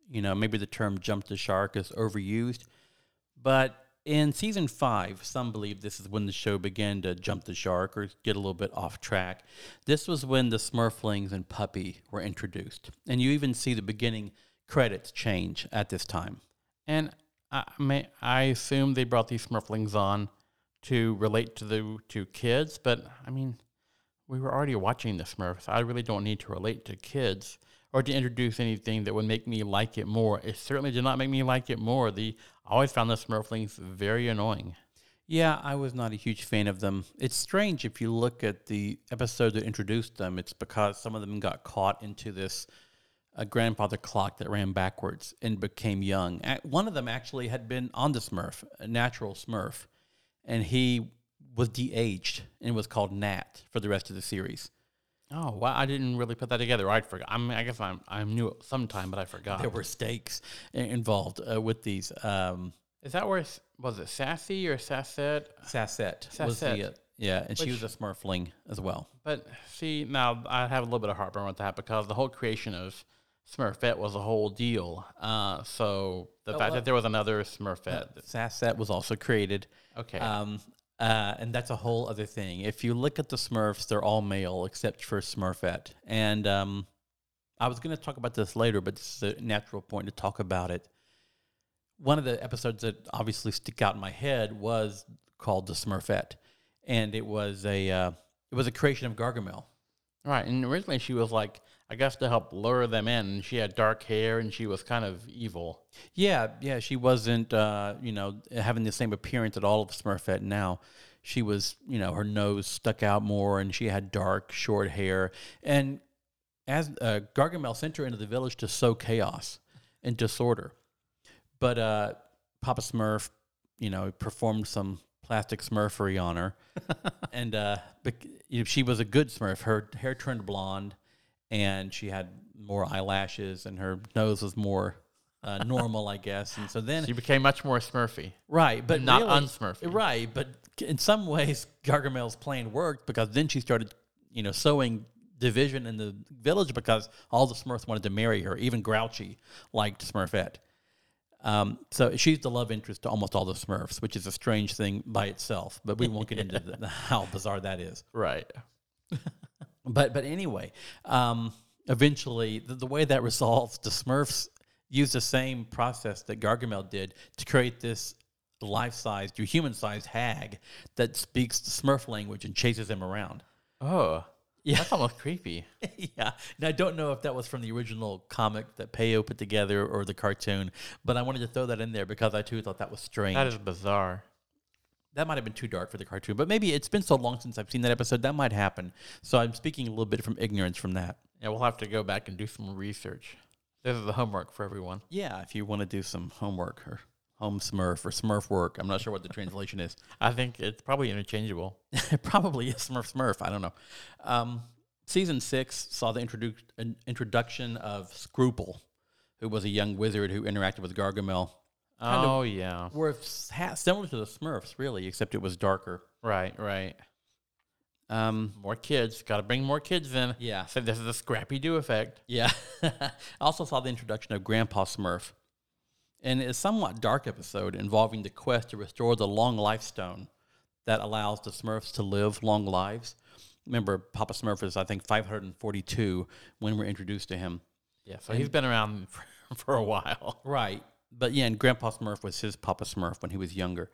you know, maybe the term jump the shark is overused. But in season five, some believe this is when the show began to jump the shark or get a little bit off track. This was when the Smurflings and Puppy were introduced. And you even see the beginning credits change at this time. And I, may, I assume they brought these Smurflings on to relate to the to kids, but I mean, we were already watching the Smurfs. I really don't need to relate to kids or to introduce anything that would make me like it more. It certainly did not make me like it more. The I always found the Smurflings very annoying. Yeah, I was not a huge fan of them. It's strange if you look at the episode that introduced them, it's because some of them got caught into this uh, grandfather clock that ran backwards and became young. One of them actually had been on the Smurf, a natural Smurf, and he was de-aged and was called Nat for the rest of the series. Oh, wow! I didn't really put that together. I forgot. I mean, I guess I'm I knew it sometime, but I forgot. There were stakes involved uh, with these. Um, Is that where was it Sassy or Sassette? Sassette, was the uh, yeah, and she was a Smurfling as well. But see, now I have a little bit of heartburn with that because the whole creation of Smurfette was a whole deal. Uh, so the Oh, fact well- that there was another Smurfette, Sassette was also created. okay, Um, uh, and that's a whole other thing. If you look at the Smurfs, they're all male except for Smurfette. And um, I was going to talk about this later, but this is a natural point to talk about it. One of the episodes that obviously stick out in my head was called the Smurfette, and it was a uh, it was a creation of Gargamel. right. And originally she was like, I guess to help lure them in. She had dark hair and she was kind of evil. Yeah, yeah, she wasn't, uh, you know, having the same appearance at all of Smurfette now. She was, you know, her nose stuck out more, and she had dark, short hair. And as uh, Gargamel sent her into the village to sow chaos and disorder, but uh, Papa Smurf, you know, performed some plastic Smurfery on her, and uh, bec- you know, she was a good Smurf. Her hair turned blonde, and she had more eyelashes, and her nose was more uh, normal, I guess. And so then She became much more Smurfy. Right, but not really- unsmurfy. Right, but in some ways, Gargamel's plan worked because then she started, you know, sowing division in the village because all the Smurfs wanted to marry her. Even Grouchy liked Smurfette. Um, so she's the love interest to almost all the Smurfs, which is a strange thing by itself. But we won't get into the, how bizarre that is. Right. But but anyway, um, eventually the, the way that resolves, the Smurfs use the same process that Gargamel did to create this life-sized, human-sized hag that speaks the Smurf language and chases them around. Oh. Yeah. That's almost creepy. yeah, and I don't know if that was from the original comic that Peyo put together or the cartoon, but I wanted to throw that in there because I too thought that was strange. That is bizarre. That might have been too dark for the cartoon, but maybe it's been so long since I've seen that episode that might happen. So I'm speaking a little bit from ignorance from that. Yeah, we'll have to go back and do some research. This is the homework for everyone. Yeah, if you want to do some homework or home Smurf or Smurf work, I'm not sure what the translation is. I think it's probably interchangeable. it probably is Smurf Smurf. I don't know. Um, season six saw the introdu- introduction of Scruple, who was a young wizard who interacted with Gargamel. Kind oh, yeah. Were ha- similar to the Smurfs, really, except it was darker. Right, right. Um, More kids. Got to bring more kids in. yeah, So this is a Scrappy Doo effect. yeah. I also saw the introduction of Grandpa Smurf, and it's a somewhat dark episode involving the quest to restore the long life stone that allows the Smurfs to live long lives. Remember, Papa Smurf is, I think, 542 when we're introduced to him. Yeah, so he's been around for, for a while. Right. But yeah, and Grandpa Smurf was his Papa Smurf when he was younger.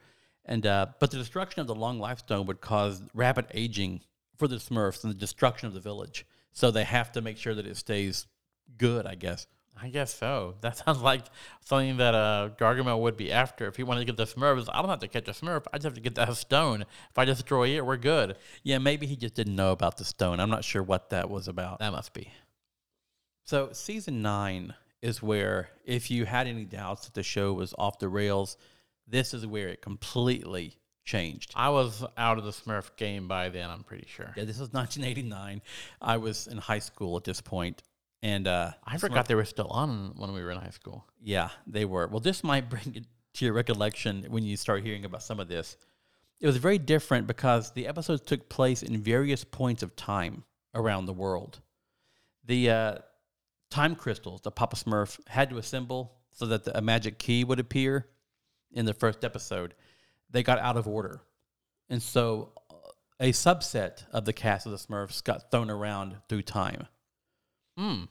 And uh, but the destruction of the long life stone would cause rapid aging for the Smurfs and the destruction of the village. So they have to make sure that it stays good, I guess. I guess so. That sounds like something that uh, Gargamel would be after. If he wanted to get the Smurfs, I don't have to catch a Smurf. I just have to get that stone. If I destroy it, we're good. Yeah, maybe he just didn't know about the stone. I'm not sure what that was about. That must be. So season nine is where, if you had any doubts that the show was off the rails, this is where it completely changed. I was out of the Smurf game by then, I'm pretty sure. Yeah, this was 1989. I was in high school at this point, and uh, I forgot they were still on when we were in high school. Yeah, they were. Well, this might bring it to your recollection when you start hearing about some of this. It was very different because the episodes took place in various points of time around the world. The uh, time crystals that Papa Smurf had to assemble so that the, a magic key would appear in the first episode, they got out of order. And so uh, a subset of the cast of the Smurfs got thrown around through time. Hmm.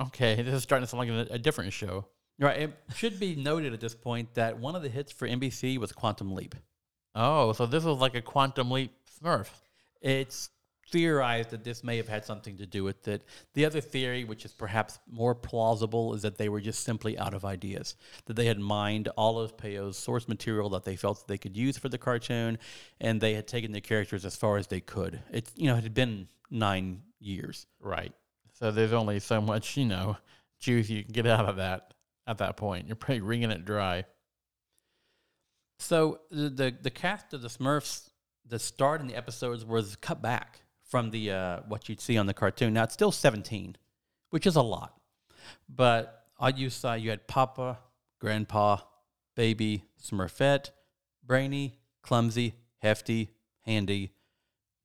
Okay, this is starting to sound like a, a different show. Right. It should be noted at this point that one of the hits for NBC was Quantum Leap. Oh, so this was like a quantum leap Smurf. It's theorized that this may have had something to do with it. The other theory, which is perhaps more plausible, is that they were just simply out of ideas. That they had mined all of Peyo's source material that they felt that they could use for the cartoon, and they had taken the characters as far as they could. It's you know it had been nine years. Right. So there's only so much, you know, juice you can get out of that at that point. You're pretty wringing it dry. So the, the the cast of the Smurfs, the start in the episodes was cut back from the uh, what you'd see on the cartoon. Now it's still seventeen, which is a lot, but on you saw you had Papa, Grandpa, Baby, Smurfette, Brainy, Clumsy, Hefty, Handy,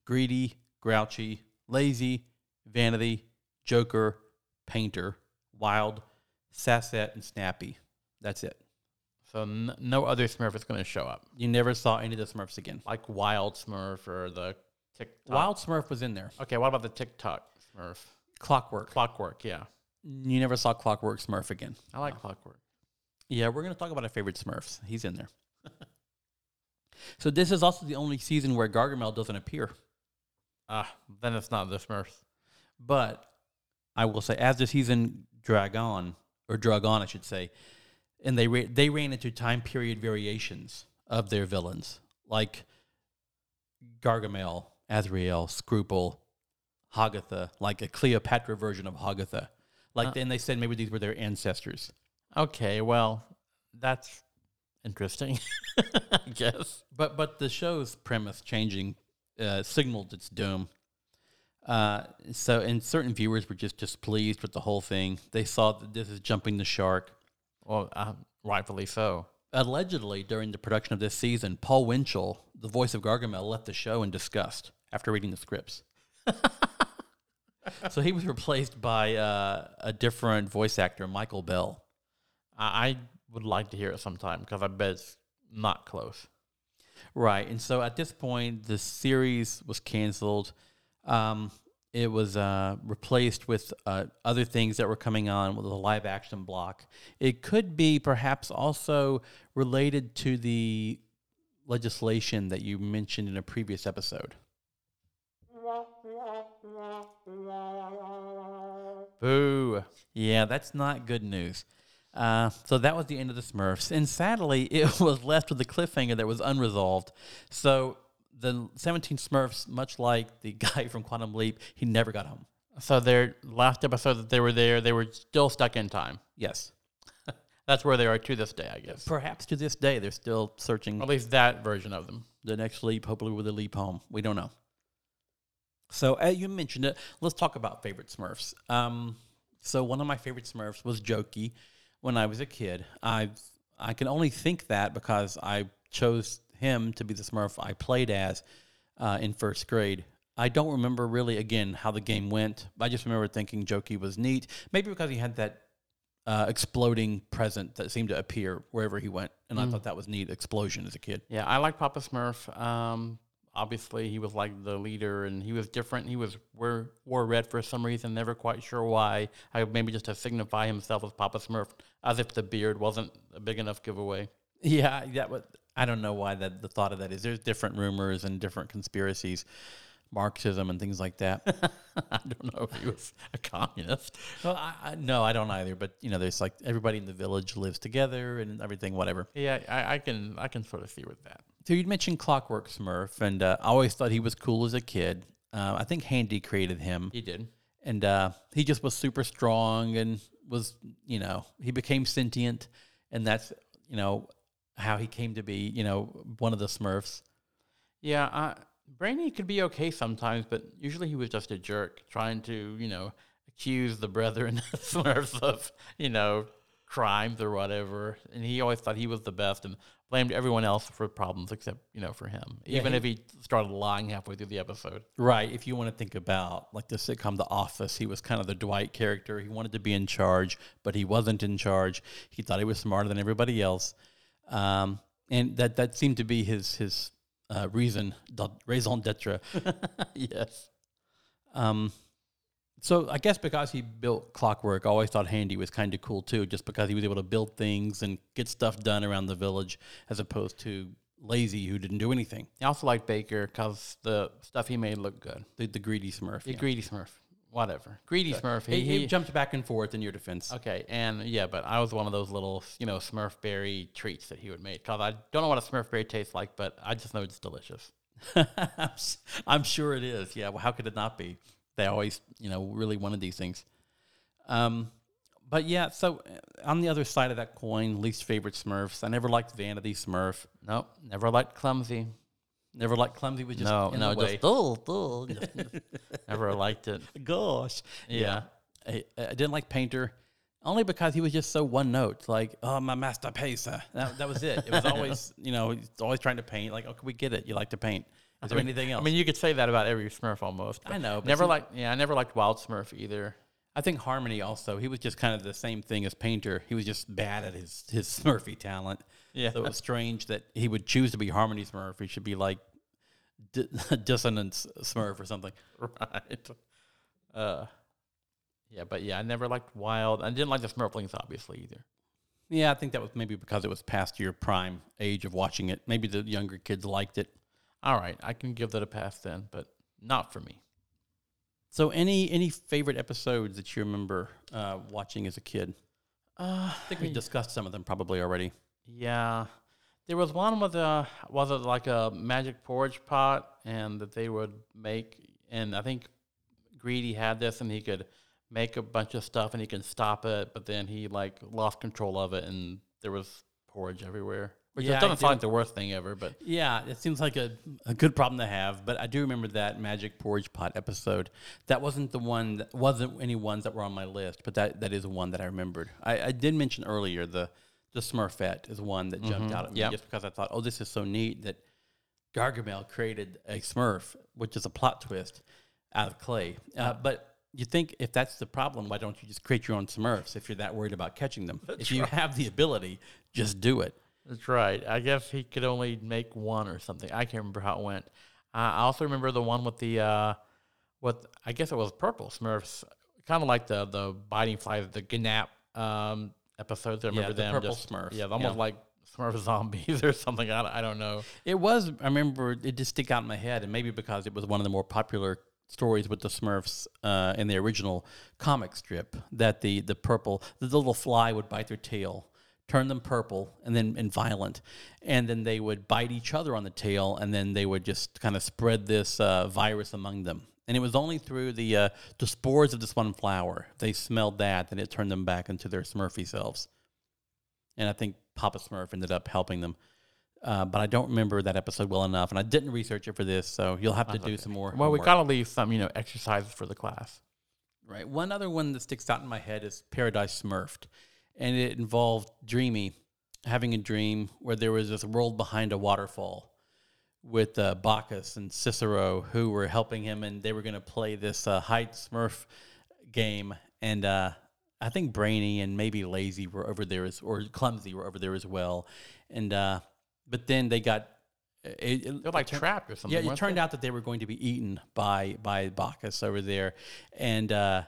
Greedy, Grouchy, Lazy, Vanity, Joker, Painter, Wild, Sassette, and Snappy. That's it. So n- no other Smurf is going to show up, You never saw any of the Smurfs again. like Wild Smurf or the TikTok. Wild Smurf was in there. Okay, what about the TikTok Smurf? Clockwork. Clockwork, yeah. You never saw Clockwork Smurf again. I like Clockwork. Yeah, we're going to talk about our favorite Smurfs. He's in there. so this is also the only season where Gargamel doesn't appear. Ah, then it's not the Smurfs. But I will say, as the season drag on, or drug on, I should say, and they ra- they ran into time period variations of their villains, like Gargamel, Azrael, Scruple, Hogatha, like a Cleopatra version of Hogatha. Like Uh. then they said maybe these were their ancestors. Okay, well, that's interesting, I guess. But but the show's premise changing uh, signaled its doom. Uh, so and certain viewers were just displeased with the whole thing. They saw that this is jumping the shark. Well, uh, rightfully so. Allegedly, during the production of this season, Paul Winchell, the voice of Gargamel, left the show in disgust after reading the scripts. so he was replaced by uh, a different voice actor, Michael Bell. I, I would like to hear it sometime because I bet it's not close. Right. And so at this point, the series was canceled. Um, it was uh, replaced with uh, other things that were coming on with a live action block. It could be perhaps also related to the legislation that you mentioned in a previous episode. Boo. Yeah, that's not good news. Uh, so that was the end of the Smurfs, and sadly, it was left with a cliffhanger that was unresolved. So the 17 Smurfs, much like the guy from Quantum Leap, he never got home. So their last episode that they were there, they were still stuck in time. Yes, That's where they are to this day, I guess. perhaps to this day they're still searching At least that version of them. the next leap, hopefully with a leap home. We don't know. So uh, you mentioned it. Let's talk about favorite Smurfs. Um, so one of my favorite Smurfs was Jokey when I was a kid. I I can only think that because I chose him to be the Smurf I played as uh, in first grade. I don't remember really again how the game went. I just remember thinking Jokey was neat. Maybe because he had that uh, exploding present that seemed to appear wherever he went, and I thought that was neat. Explosion as a kid. Yeah, I like Papa Smurf. Um, obviously, he was like the leader, and he was different. He was wore, wore red for some reason. Never quite sure why. I maybe just to signify himself as Papa Smurf, as if the beard wasn't a big enough giveaway. Yeah, that was. I don't know why that the thought of that is. There's different rumors and different conspiracies, Marxism and things like that. I don't know if he was a communist. well, I, I, no, I don't either. But you know, there's like everybody in the village lives together and everything, whatever. Yeah, I, I can I can sort of see with that. So you mentioned Clockwork Smurf, and uh, I always thought he was cool as a kid. Uh, I think Handy created him, He did. and uh, he just was super strong and was, you know, he became sentient, and that's, you know, how he came to be, you know, one of the Smurfs. Yeah, uh, Brainy could be okay sometimes, but usually he was just a jerk trying to, you know, accuse the brethren Smurfs of, you know, crimes or whatever. And he always thought he was the best and blamed everyone else for problems except, you know, for him. Yeah, Even he- if he started lying halfway through the episode. Right. If you want to think about like the sitcom The Office, he was kind of the Dwight character. He wanted to be in charge, but he wasn't in charge. He thought he was smarter than everybody else, um, and that that seemed to be his his uh, reason, raison d'être. yes. Um, so I guess because he built Clockwork, I always thought Handy was kind of cool too, just because he was able to build things and get stuff done around the village, as opposed to Lazy, who didn't do anything. I also liked Baker because the stuff he made looked good. The, the greedy Smurf. The yeah. Greedy Smurf. Whatever. Greedy Smurf. He, he jumped back and forth in your defense. Okay, and yeah, but I was one of those little, you know, Smurf berry treats that he would make. Cause I don't know what a Smurf berry tastes like, but I just know it's delicious. I'm sure it is. Yeah. Well, how could it not be? They always, you know, really wanted these things. Um, but yeah. So uh, on the other side of that coin, least favorite Smurfs. I never liked Vanity Smurf. Nope, never liked clumsy. Never liked Clumsy. Was just no, no, just dull, dull. just- never liked it. Gosh. Yeah. I, I didn't like Painter only because he was just so one note. Like, oh, my master pacer. That, that was it. It was always, you know, always trying to paint. Like, okay, we get it. You like to paint. Is there anything else? I mean, you could say that about every Smurf almost. I know, but Never liked. Yeah, I never liked Wild Smurf either. I think Harmony also. He was just kind of the same thing as Painter. He was just bad at his his Smurfy talent. Yeah. So it was strange that he would choose to be Harmony Smurf. He should be like di- Dissonance Smurf or something. right. Uh, yeah, but yeah, I never liked Wild. I didn't like the Smurflings, obviously either. Yeah, I think that was maybe because it was past your prime age of watching it. Maybe the younger kids liked it. All right, I can give that a pass then, but not for me. So, any any favorite episodes that you remember uh, watching as a kid? Uh, I think we discussed some of them probably already. Yeah, there was one with a was it like a magic porridge pot, and that they would make, and I think Greedy had this, and he could make a bunch of stuff, and he could stop it, but then he like lost control of it, and there was porridge everywhere. Which Yeah, doesn't do. sound like the worst thing ever, but Yeah, it seems like a, a good problem to have, but I do remember that Magic Porridge Pot episode. That wasn't the one that wasn't any ones that were on my list, but that, that is one that I remembered. I, I did mention earlier the the Smurfette is one that jumped out at me Yep. just because I thought, oh, this is so neat that Gargamel created a Smurf, which is a plot twist out of clay. Uh, but you think if that's the problem, why don't you just create your own Smurfs if you're that worried about catching them? if you have the ability, just do it. That's right. I guess he could only make one or something. I can't remember how it went. Uh, I also remember the one with the, uh, with I guess it was purple Smurfs, kind of like the the biting flies, the Gnap um, episodes. I remember yeah, the them. purple just, Smurf, Yeah, almost yeah. like Smurf zombies or something. I, don't- I don't know. It was. I remember it just stick out in my head, and maybe because it was one of the more popular stories with the Smurfs uh, in the original comic strip. That the the purple, the little fly would bite their tail, turn them purple, and then and violent, and then they would bite each other on the tail, and then they would just kind of spread this uh, virus among them. And it was only through the uh, the spores of this one flower they smelled that, and it turned them back into their Smurfy selves. And I think Papa Smurf ended up helping them. Uh, but I don't remember that episode well enough, and I didn't research it for this, so you'll have to do some more. Well, we gotta leave some, you know, exercises for the class. Right. One other one that sticks out in my head is Paradise Smurfed, and it involved Dreamy having a dream where there was this world behind a waterfall with uh, Bacchus and Cicero who were helping him, and they were going to play this uh, hide Smurf game, and uh, I think Brainy and maybe Lazy were over there as, or Clumsy were over there as well, and uh, but then they got. It, it- They're like it turned- trapped or something. yeah, it turned they? out that they were going to be eaten by by Bacchus over there, and uh,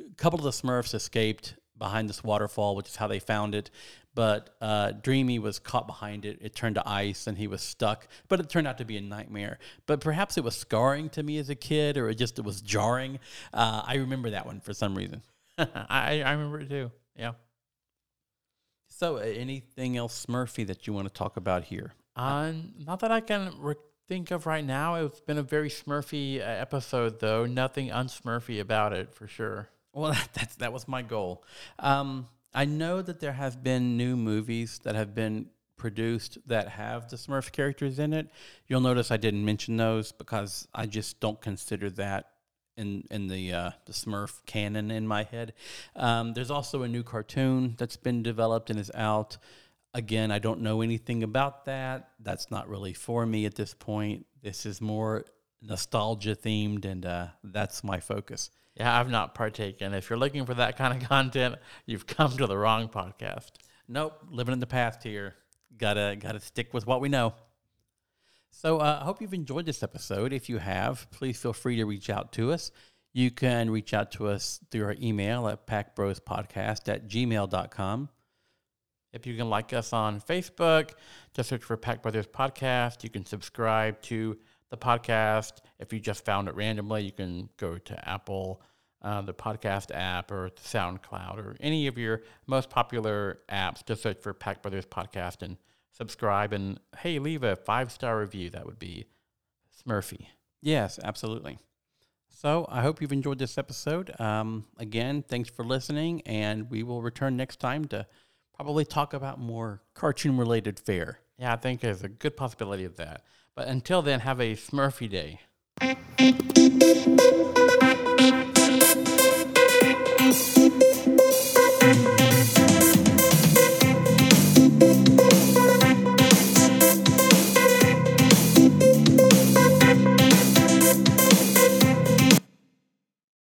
a couple of the Smurfs escaped behind this waterfall, which is how they found it. But uh, Dreamy was caught behind it. It turned to ice, and he was stuck. But it turned out to be a nightmare. But perhaps it was scarring to me as a kid, or it just it was jarring. Uh, I remember that one for some reason. I I remember it too. Yeah. So, uh, anything else Smurfy that you want to talk about here? Uh, not that I can re- think of right now. It's been a very Smurfy uh, episode, though. Nothing unsmurfy about it for sure. Well, that, that's that was my goal. Um, I know that there have been new movies that have been produced that have the Smurf characters in it. You'll notice I didn't mention those because I just don't consider that in in the uh, the Smurf canon in my head. Um, there's also a new cartoon that's been developed and is out. Again, I don't know anything about that. That's not really for me at this point. This is more nostalgia themed, and uh, that's my focus. Yeah, I've not partaken. If you're looking for that kind of content, you've come to the wrong podcast. Nope, living in the past here. Gotta gotta stick with what we know. So uh, I hope you've enjoyed this episode. If you have, please feel free to reach out to us. You can reach out to us through our email at packbrospodcast at gmail.com. If you can like us on Facebook, just search for Pack Brothers Podcast. You can subscribe to the podcast. If you just found it randomly, you can go to Apple, uh, the podcast app, or SoundCloud, or any of your most popular apps. Just search for Pack Brothers Podcast and subscribe. And hey, leave a five star review. That would be Smurfy. Yes, absolutely. So I hope you've enjoyed this episode. Um, again, thanks for listening, and we will return next time to probably talk about more cartoon related fare. Yeah, I think there's a good possibility of that. But until then, have a Smurfy day.